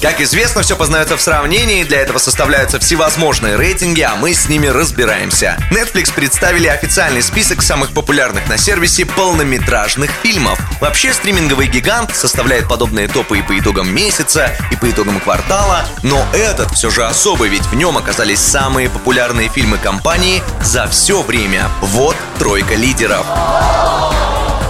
Как известно, все познается в сравнении, для этого составляются всевозможные рейтинги, а мы с ними разбираемся. Netflix представили официальный список самых популярных на сервисе полнометражных фильмов. Вообще, стриминговый гигант составляет подобные топы и по итогам месяца, и по итогам квартала, но этот все же особый, ведь в нем оказались самые популярные фильмы компании за все время. Вот тройка лидеров.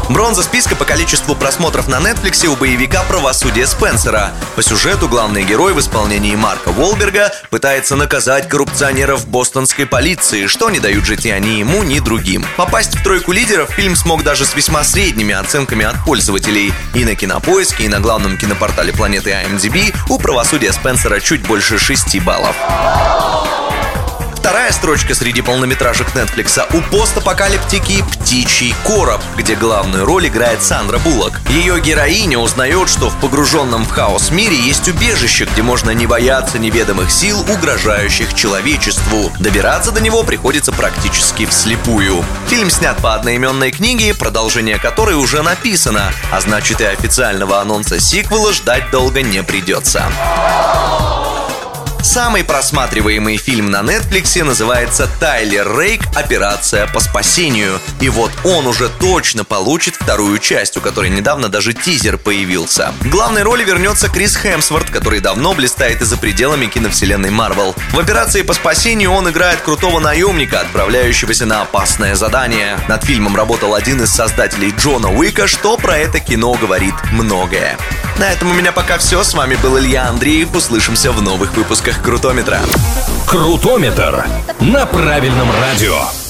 Бронза списка по количеству просмотров на Netflix у боевика «Правосудие Спенсера». По сюжету главный герой в исполнении Марка Волберга пытается наказать коррупционеров бостонской полиции, что не дают жить и они ему, ни другим. Попасть в тройку лидеров фильм смог даже с весьма средними оценками от пользователей. И на Кинопоиске, и на главном кинопортале планеты IMDb у «Правосудия Спенсера» чуть больше 6 баллов. Вторая строчка среди полнометражек Netflix у постапокалиптики «Птичий короб», где главную роль играет Сандра Буллок. Ее героиня узнает, что в погруженном в хаос мире есть убежище, где можно не бояться неведомых сил, угрожающих человечеству. Добираться до него приходится практически вслепую. Фильм снят по одноименной книге, продолжение которой уже написано, а значит и официального анонса сиквела ждать долго не придется. Самый просматриваемый фильм на Netflix называется «Тайлер Рейк. Операция по спасению». И вот он уже точно получит вторую часть, у которой недавно даже тизер появился. В главной роли вернется Крис Хемсворт, который давно блистает и за пределами киновселенной Марвел. В «Операции по спасению» он играет крутого наемника, отправляющегося на опасное задание. Над фильмом работал один из создателей Джона Уика, что про это кино говорит многое. На этом у меня пока все. С вами был Илья Андреев. Услышимся в новых выпусках Крутометра. Крутометр на правильном радио.